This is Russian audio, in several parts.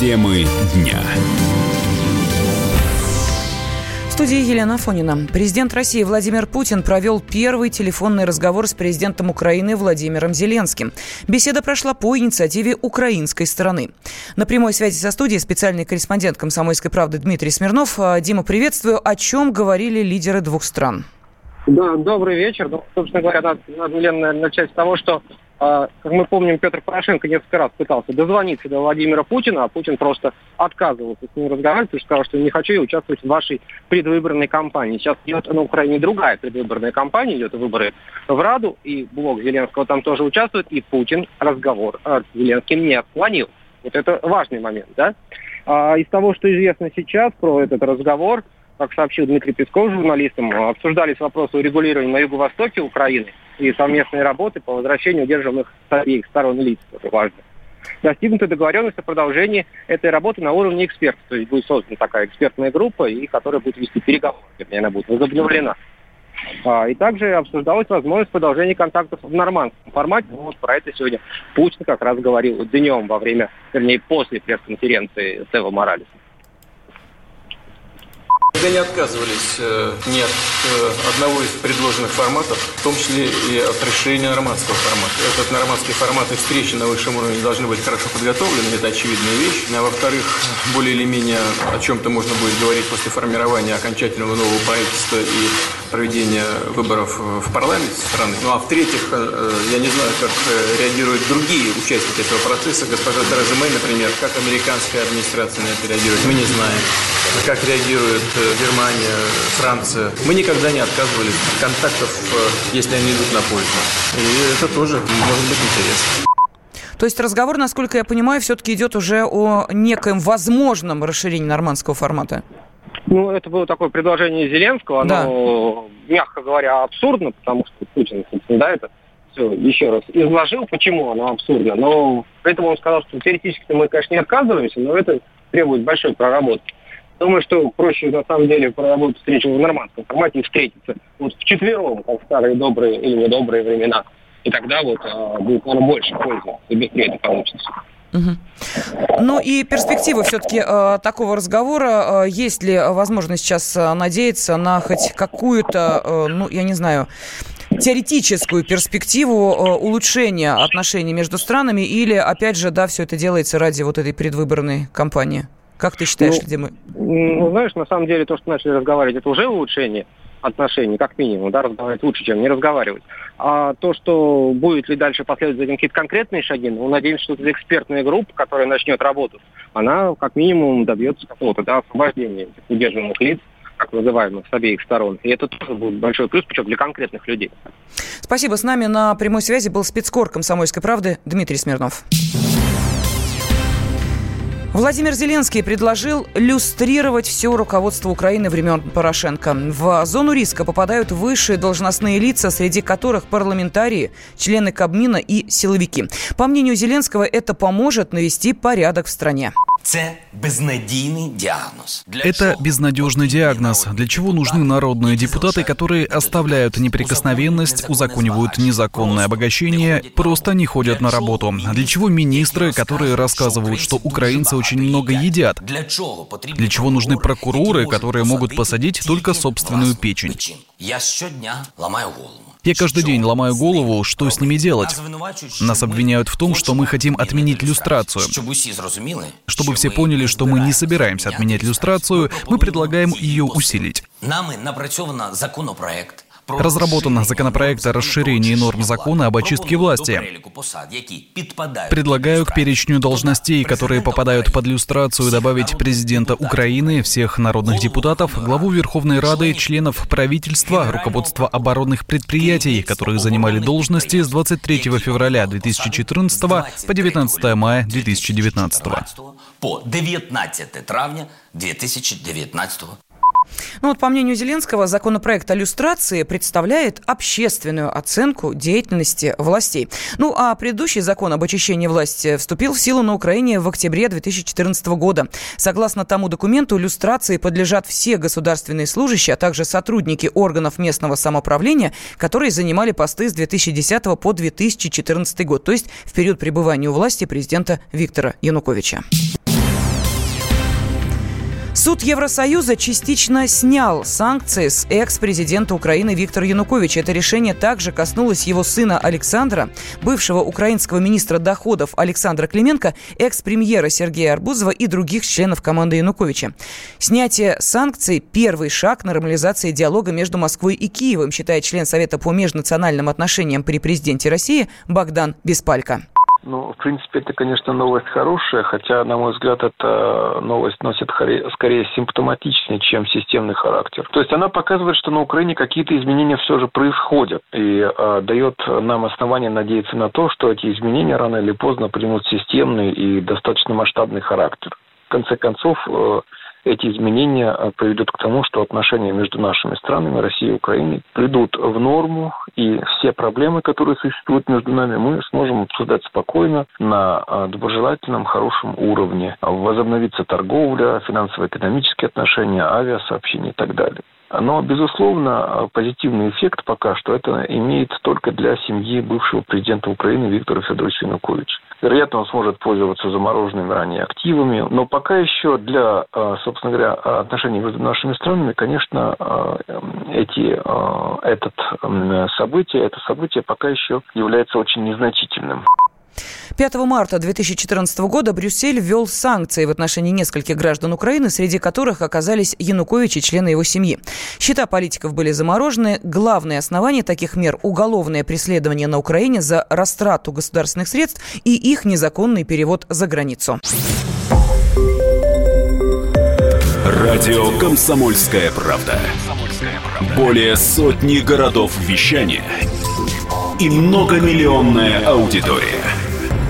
Темы дня студии Елена Фонина. Президент России Владимир Путин провел первый телефонный разговор с президентом Украины Владимиром Зеленским. Беседа прошла по инициативе украинской стороны. На прямой связи со студией специальный корреспондент «Комсомольской правды» Дмитрий Смирнов. А, Дима, приветствую. О чем говорили лидеры двух стран? Да, добрый вечер. Ну, собственно говоря, надо, надо наверное, начать с того, что как мы помним, Петр Порошенко несколько раз пытался дозвониться до Владимира Путина, а Путин просто отказывался с ним разговаривать, что сказал, что не хочу участвовать в вашей предвыборной кампании. Сейчас идет на Украине другая предвыборная кампания, идет выборы в Раду, и блок Зеленского там тоже участвует, и Путин разговор с Зеленским не отклонил. Вот это важный момент, да? А из того, что известно сейчас про этот разговор, как сообщил Дмитрий Песков журналистам, обсуждались вопросы урегулирования на юго-востоке Украины и совместные работы по возвращению удержанных с обеих сторон лиц. Это важно. Достигнута договоренность о продолжении этой работы на уровне экспертов. То есть будет создана такая экспертная группа, и которая будет вести переговоры, вернее, она будет возобновлена. А, и также обсуждалась возможность продолжения контактов в нормандском формате. Ну, вот про это сегодня Путин как раз говорил днем во время, вернее, после пресс-конференции с Эво Мы не отказывались э, ни от э, одного из предложенных форматов, в том числе и от решения нормандского формата. Этот нормандский формат и встречи на высшем уровне должны быть хорошо подготовлены, это очевидная вещь. А во-вторых, более или менее о чем-то можно будет говорить после формирования окончательного нового правительства и проведения выборов в парламенте страны. Ну а в-третьих, э, я не знаю, как реагируют другие участники этого процесса. Госпожа Тереза Мэй, например, как американская администрация на это реагирует, мы не знаем. Как реагирует Германия, Франция. Мы никогда не отказывались от контактов, э, если они идут на пользу. И это тоже может быть интересно. То есть разговор, насколько я понимаю, все-таки идет уже о некоем возможном расширении нормандского формата. Ну, это было такое предложение Зеленского, оно, да. мягко говоря, абсурдно, потому что Путин, собственно, да, это все еще раз изложил, почему оно абсурдно. Но при этом он сказал, что теоретически мы, конечно, не отказываемся, но это требует большой проработки. Думаю, что проще на самом деле проработать встречу в нормандском формате и встретиться вот вчетвером, как в старые добрые или недобрые времена. И тогда вот а, будет, наверное, больше пользы, и быстрее это получится. Угу. Ну и перспективы все-таки э, такого разговора. Э, есть ли возможность сейчас э, надеяться на хоть какую-то, э, ну, я не знаю, теоретическую перспективу э, улучшения отношений между странами или, опять же, да, все это делается ради вот этой предвыборной кампании? Как ты считаешь, ну, где мы? Ну, знаешь, на самом деле то, что начали разговаривать, это уже улучшение отношений, как минимум, да, разговаривать лучше, чем не разговаривать. А то, что будет ли дальше последовать за этим какие-то конкретные шаги, ну, надеемся, что эта экспертная группа, которая начнет работу, она как минимум добьется какого-то, да, освобождения этих удержанных лиц, как называемых, с обеих сторон. И это тоже будет большой плюс, причем для конкретных людей. Спасибо. С нами на прямой связи был спецкор «Комсомольской правды» Дмитрий Смирнов. Владимир Зеленский предложил люстрировать все руководство Украины времен Порошенко. В зону риска попадают высшие должностные лица, среди которых парламентарии, члены Кабмина и силовики. По мнению Зеленского, это поможет навести порядок в стране. Это безнадежный диагноз. Для чего нужны народные депутаты, которые оставляют неприкосновенность, узаконивают незаконное обогащение, просто не ходят на работу? Для чего министры, которые рассказывают, что украинцы очень много едят? Для чего нужны прокуроры, которые могут посадить только собственную печень? Я щодня ломаю голову. Я каждый день ломаю голову, что с ними делать. Нас обвиняют в том, что мы хотим отменить люстрацию. Чтобы все поняли, что мы не собираемся отменять люстрацию, мы предлагаем ее усилить. Нами напрацьовано законопроект Разработан законопроект о расширении норм закона об очистке власти. Предлагаю к перечню должностей, которые попадают под люстрацию, добавить президента Украины, всех народных депутатов, главу Верховной Рады, членов правительства, руководства оборонных предприятий, которые занимали должности с 23 февраля 2014 по 19 мая 2019. По 19 травня 2019 ну вот, по мнению Зеленского, законопроект о люстрации представляет общественную оценку деятельности властей. Ну а предыдущий закон об очищении власти вступил в силу на Украине в октябре 2014 года. Согласно тому документу, люстрации подлежат все государственные служащие, а также сотрудники органов местного самоуправления, которые занимали посты с 2010 по 2014 год, то есть в период пребывания у власти президента Виктора Януковича. Суд Евросоюза частично снял санкции с экс-президента Украины Виктора Януковича. Это решение также коснулось его сына Александра, бывшего украинского министра доходов Александра Клименко, экс-премьера Сергея Арбузова и других членов команды Януковича. Снятие санкций – первый шаг нормализации диалога между Москвой и Киевом, считает член Совета по межнациональным отношениям при президенте России Богдан Беспалько. Ну, в принципе, это, конечно, новость хорошая, хотя, на мой взгляд, эта новость носит скорее симптоматичный, чем системный характер. То есть она показывает, что на Украине какие-то изменения все же происходят и э, дает нам основание надеяться на то, что эти изменения рано или поздно примут системный и достаточно масштабный характер. В конце концов, э, эти изменения э, приведут к тому, что отношения между нашими странами, Россией и Украиной, придут в норму, и все проблемы, которые существуют между нами, мы сможем обсуждать спокойно на э, доброжелательном, хорошем уровне. Возобновится торговля, финансово-экономические отношения, авиасообщения и так далее. Но, безусловно, позитивный эффект пока что это имеет только для семьи бывшего президента Украины Виктора Федоровича Януковича. Вероятно, он сможет пользоваться замороженными ранее активами, но пока еще для, а, собственно говоря, отношений между нашими странами, конечно, а, эти, а, этот событие, это событие пока еще является очень незначительным. 5 марта 2014 года Брюссель ввел санкции в отношении нескольких граждан Украины, среди которых оказались Янукович и члены его семьи. Счета политиков были заморожены. Главное основание таких мер – уголовное преследование на Украине за растрату государственных средств и их незаконный перевод за границу. Радио «Комсомольская правда». Более сотни городов вещания – и многомиллионная аудитория.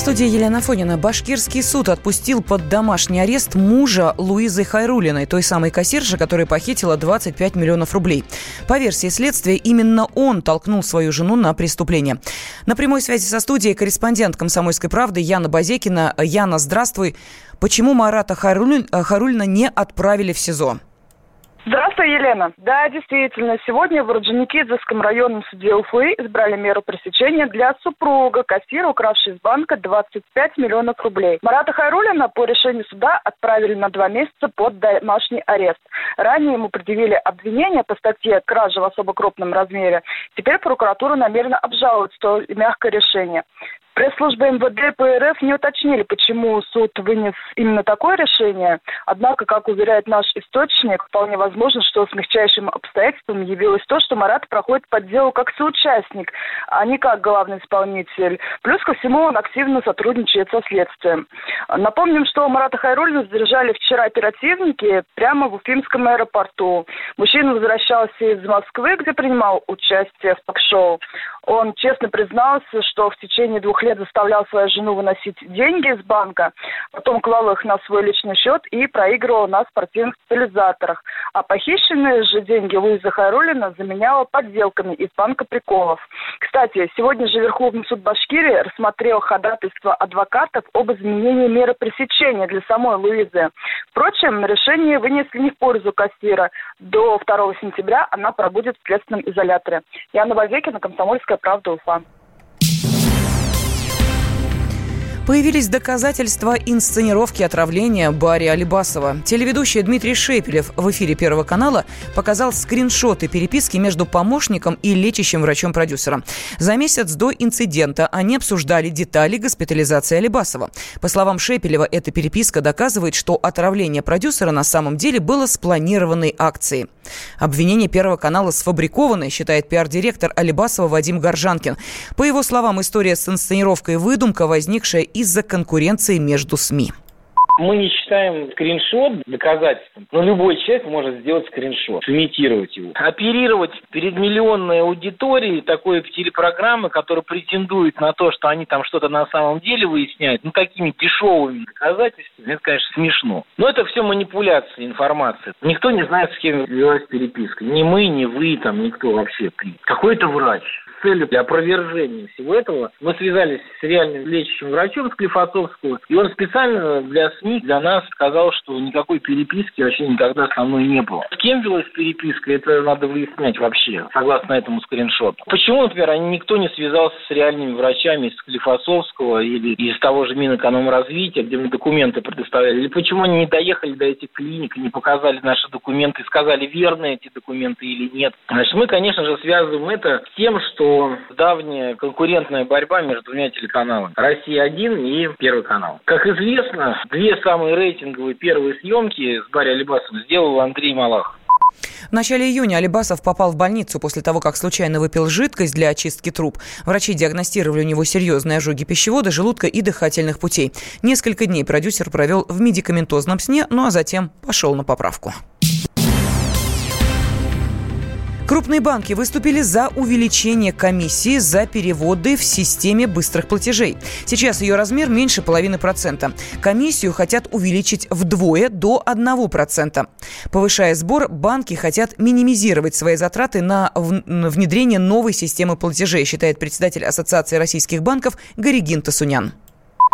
студии Елена Фонина. Башкирский суд отпустил под домашний арест мужа Луизы Хайрулиной, той самой кассирши, которая похитила 25 миллионов рублей. По версии следствия, именно он толкнул свою жену на преступление. На прямой связи со студией корреспондент «Комсомольской правды» Яна Базекина. Яна, здравствуй. Почему Марата Харулина не отправили в СИЗО? Здравствуй, Елена. Да, действительно, сегодня в Орджоникидзевском районном суде Уфы избрали меру пресечения для супруга кассира, укравшей из банка 25 миллионов рублей. Марата Хайрулина по решению суда отправили на два месяца под домашний арест. Ранее ему предъявили обвинение по статье «Кража в особо крупном размере». Теперь прокуратура намерена обжаловать столь мягкое решение. Пресс-служба МВД ПРФ не уточнили, почему суд вынес именно такое решение. Однако, как уверяет наш источник, вполне возможно, что смягчающим обстоятельством явилось то, что Марат проходит по делу как соучастник, а не как главный исполнитель. Плюс ко всему он активно сотрудничает со следствием. Напомним, что Марата Хайрулина задержали вчера оперативники прямо в Уфимском аэропорту. Мужчина возвращался из Москвы, где принимал участие в ток-шоу. Он честно признался, что в течение двух лет лет заставлял свою жену выносить деньги из банка, потом клал их на свой личный счет и проигрывал на спортивных тотализаторах. А похищенные же деньги Луиза Хайрулина заменяла подделками из банка приколов. Кстати, сегодня же Верховный суд Башкирии рассмотрел ходатайство адвокатов об изменении меры пресечения для самой Луизы. Впрочем, решение вынесли не в пользу кассира. До 2 сентября она пробудет в следственном изоляторе. Яна Базекина, Комсомольская правда, Уфа. Появились доказательства инсценировки отравления Барри Алибасова. Телеведущий Дмитрий Шепелев в эфире Первого канала показал скриншоты переписки между помощником и лечащим врачом-продюсером. За месяц до инцидента они обсуждали детали госпитализации Алибасова. По словам Шепелева, эта переписка доказывает, что отравление продюсера на самом деле было спланированной акцией. Обвинение Первого канала сфабриковано, считает пиар-директор Алибасова Вадим Горжанкин. По его словам, история с инсценировкой выдумка, возникшая из-за конкуренции между СМИ. Мы не считаем скриншот доказательством, но любой человек может сделать скриншот, имитировать его. Оперировать перед миллионной аудиторией такой телепрограммы, которая претендует на то, что они там что-то на самом деле выясняют, ну, такими дешевыми доказательствами, это, конечно, смешно. Но это все манипуляция информации. Никто не знает, с кем велась переписка. Ни мы, ни вы, там, никто вообще. Какой-то врач целью для опровержения всего этого мы связались с реальным лечащим врачом Склифосовского, и он специально для СМИ, для нас сказал, что никакой переписки вообще никогда со мной не было. С кем велась переписка, это надо выяснять вообще, согласно этому скриншоту. Почему, например, никто не связался с реальными врачами из Склифосовского или из того же Минэкономразвития, где мы документы предоставляли, или почему они не доехали до этих клиник не показали наши документы сказали, верны эти документы или нет. Значит, мы, конечно же, связываем это с тем, что давняя конкурентная борьба между двумя телеканалами. «Россия-1» и «Первый канал». Как известно, две самые рейтинговые первые съемки с Барри Алибасовым сделал Андрей Малахов. В начале июня Алибасов попал в больницу после того, как случайно выпил жидкость для очистки труб. Врачи диагностировали у него серьезные ожоги пищевода, желудка и дыхательных путей. Несколько дней продюсер провел в медикаментозном сне, ну а затем пошел на поправку. Крупные банки выступили за увеличение комиссии за переводы в системе быстрых платежей. Сейчас ее размер меньше половины процента. Комиссию хотят увеличить вдвое до 1%. Повышая сбор, банки хотят минимизировать свои затраты на внедрение новой системы платежей, считает председатель Ассоциации российских банков Горигин Тасунян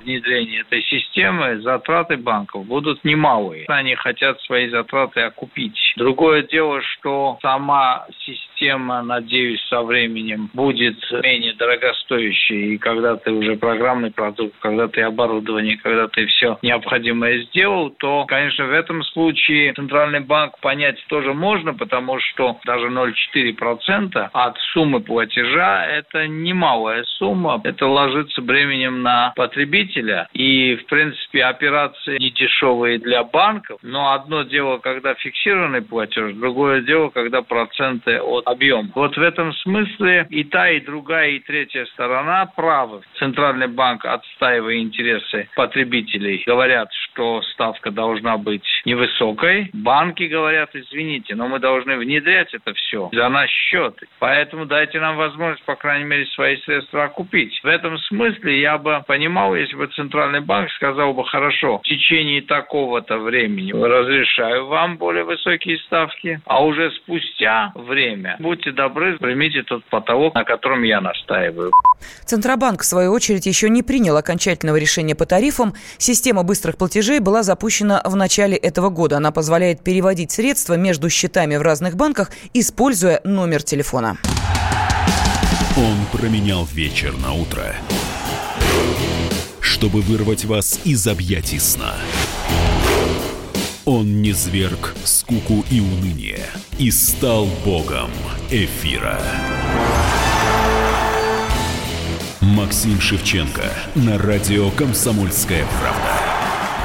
внедрения этой системы затраты банков будут немалые. Они хотят свои затраты окупить. Другое дело, что сама система, надеюсь, со временем будет менее дорогостоящей. И когда ты уже программный продукт, когда ты оборудование, когда ты все необходимое сделал, то, конечно, в этом случае Центральный банк понять тоже можно, потому что даже 0,4% от суммы платежа – это немалая сумма. Это ложится бременем на потребителя потребителя. И, в принципе, операции не дешевые для банков. Но одно дело, когда фиксированный платеж, другое дело, когда проценты от объема. Вот в этом смысле и та, и другая, и третья сторона правы. Центральный банк, отстаивая интересы потребителей, говорят, что ставка должна быть невысокой. Банки говорят, извините, но мы должны внедрять это все за наш счет. Поэтому дайте нам возможность, по крайней мере, свои средства окупить. В этом смысле я бы понимал, если бы Центральный банк сказал бы, хорошо, в течение такого-то времени разрешаю вам более высокие ставки, а уже спустя время, будьте добры, примите тот потолок, на котором я настаиваю. Центробанк, в свою очередь, еще не принял окончательного решения по тарифам. Система быстрых платежей была запущена в начале этого года. Она позволяет переводить средства между счетами в разных банках, используя номер телефона. Он променял вечер на утро чтобы вырвать вас из объятий сна. Он не зверг скуку и уныние и стал богом эфира. Максим Шевченко на радио «Комсомольская правда».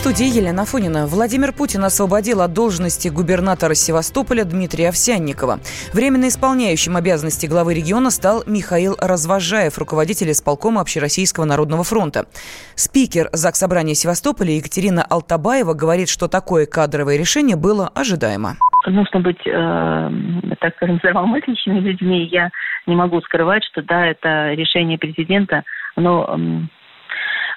студии Елена Фонина. Владимир Путин освободил от должности губернатора Севастополя Дмитрия Овсянникова. Временно исполняющим обязанности главы региона стал Михаил Развожаев, руководитель исполкома Общероссийского народного фронта. Спикер Заксобрания Севастополя Екатерина Алтабаева говорит, что такое кадровое решение было ожидаемо. Нужно быть, э, так скажем, здравомыслящими людьми. Я не могу скрывать, что да, это решение президента, оно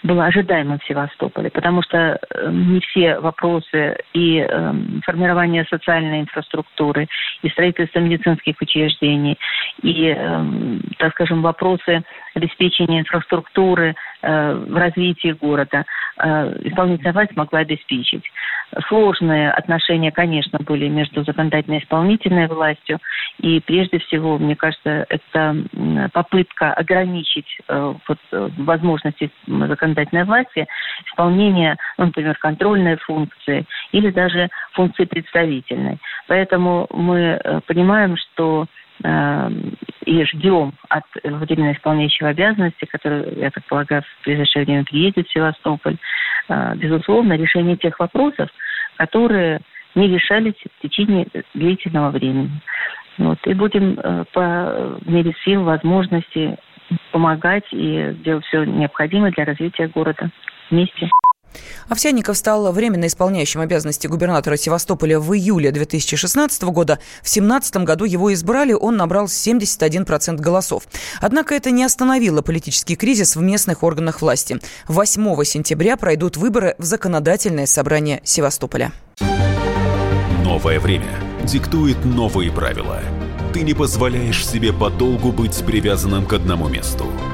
было ожидаемо в Севастополе, потому что э, не все вопросы и э, формирование социальной инфраструктуры, и строительство медицинских учреждений, и, э, так скажем, вопросы обеспечения инфраструктуры э, в развитии города э, исполнительная власть могла обеспечить. сложные отношения, конечно, были между законодательной и исполнительной властью. И прежде всего, мне кажется, это попытка ограничить э, вот, возможности законодательной власти исполнения, ну, например, контрольной функции или даже функции представительной. Поэтому мы понимаем, что и ждем от временно исполняющего обязанности, который, я так полагаю, в ближайшее время приедет в Севастополь, безусловно, решение тех вопросов, которые не решались в течение длительного времени. Вот. И будем э, по мере сил, возможностей помогать и делать все необходимое для развития города вместе. Овсянников стал временно исполняющим обязанности губернатора Севастополя в июле 2016 года. В 2017 году его избрали, он набрал 71% голосов. Однако это не остановило политический кризис в местных органах власти. 8 сентября пройдут выборы в законодательное собрание Севастополя. Новое время диктует новые правила. Ты не позволяешь себе подолгу быть привязанным к одному месту.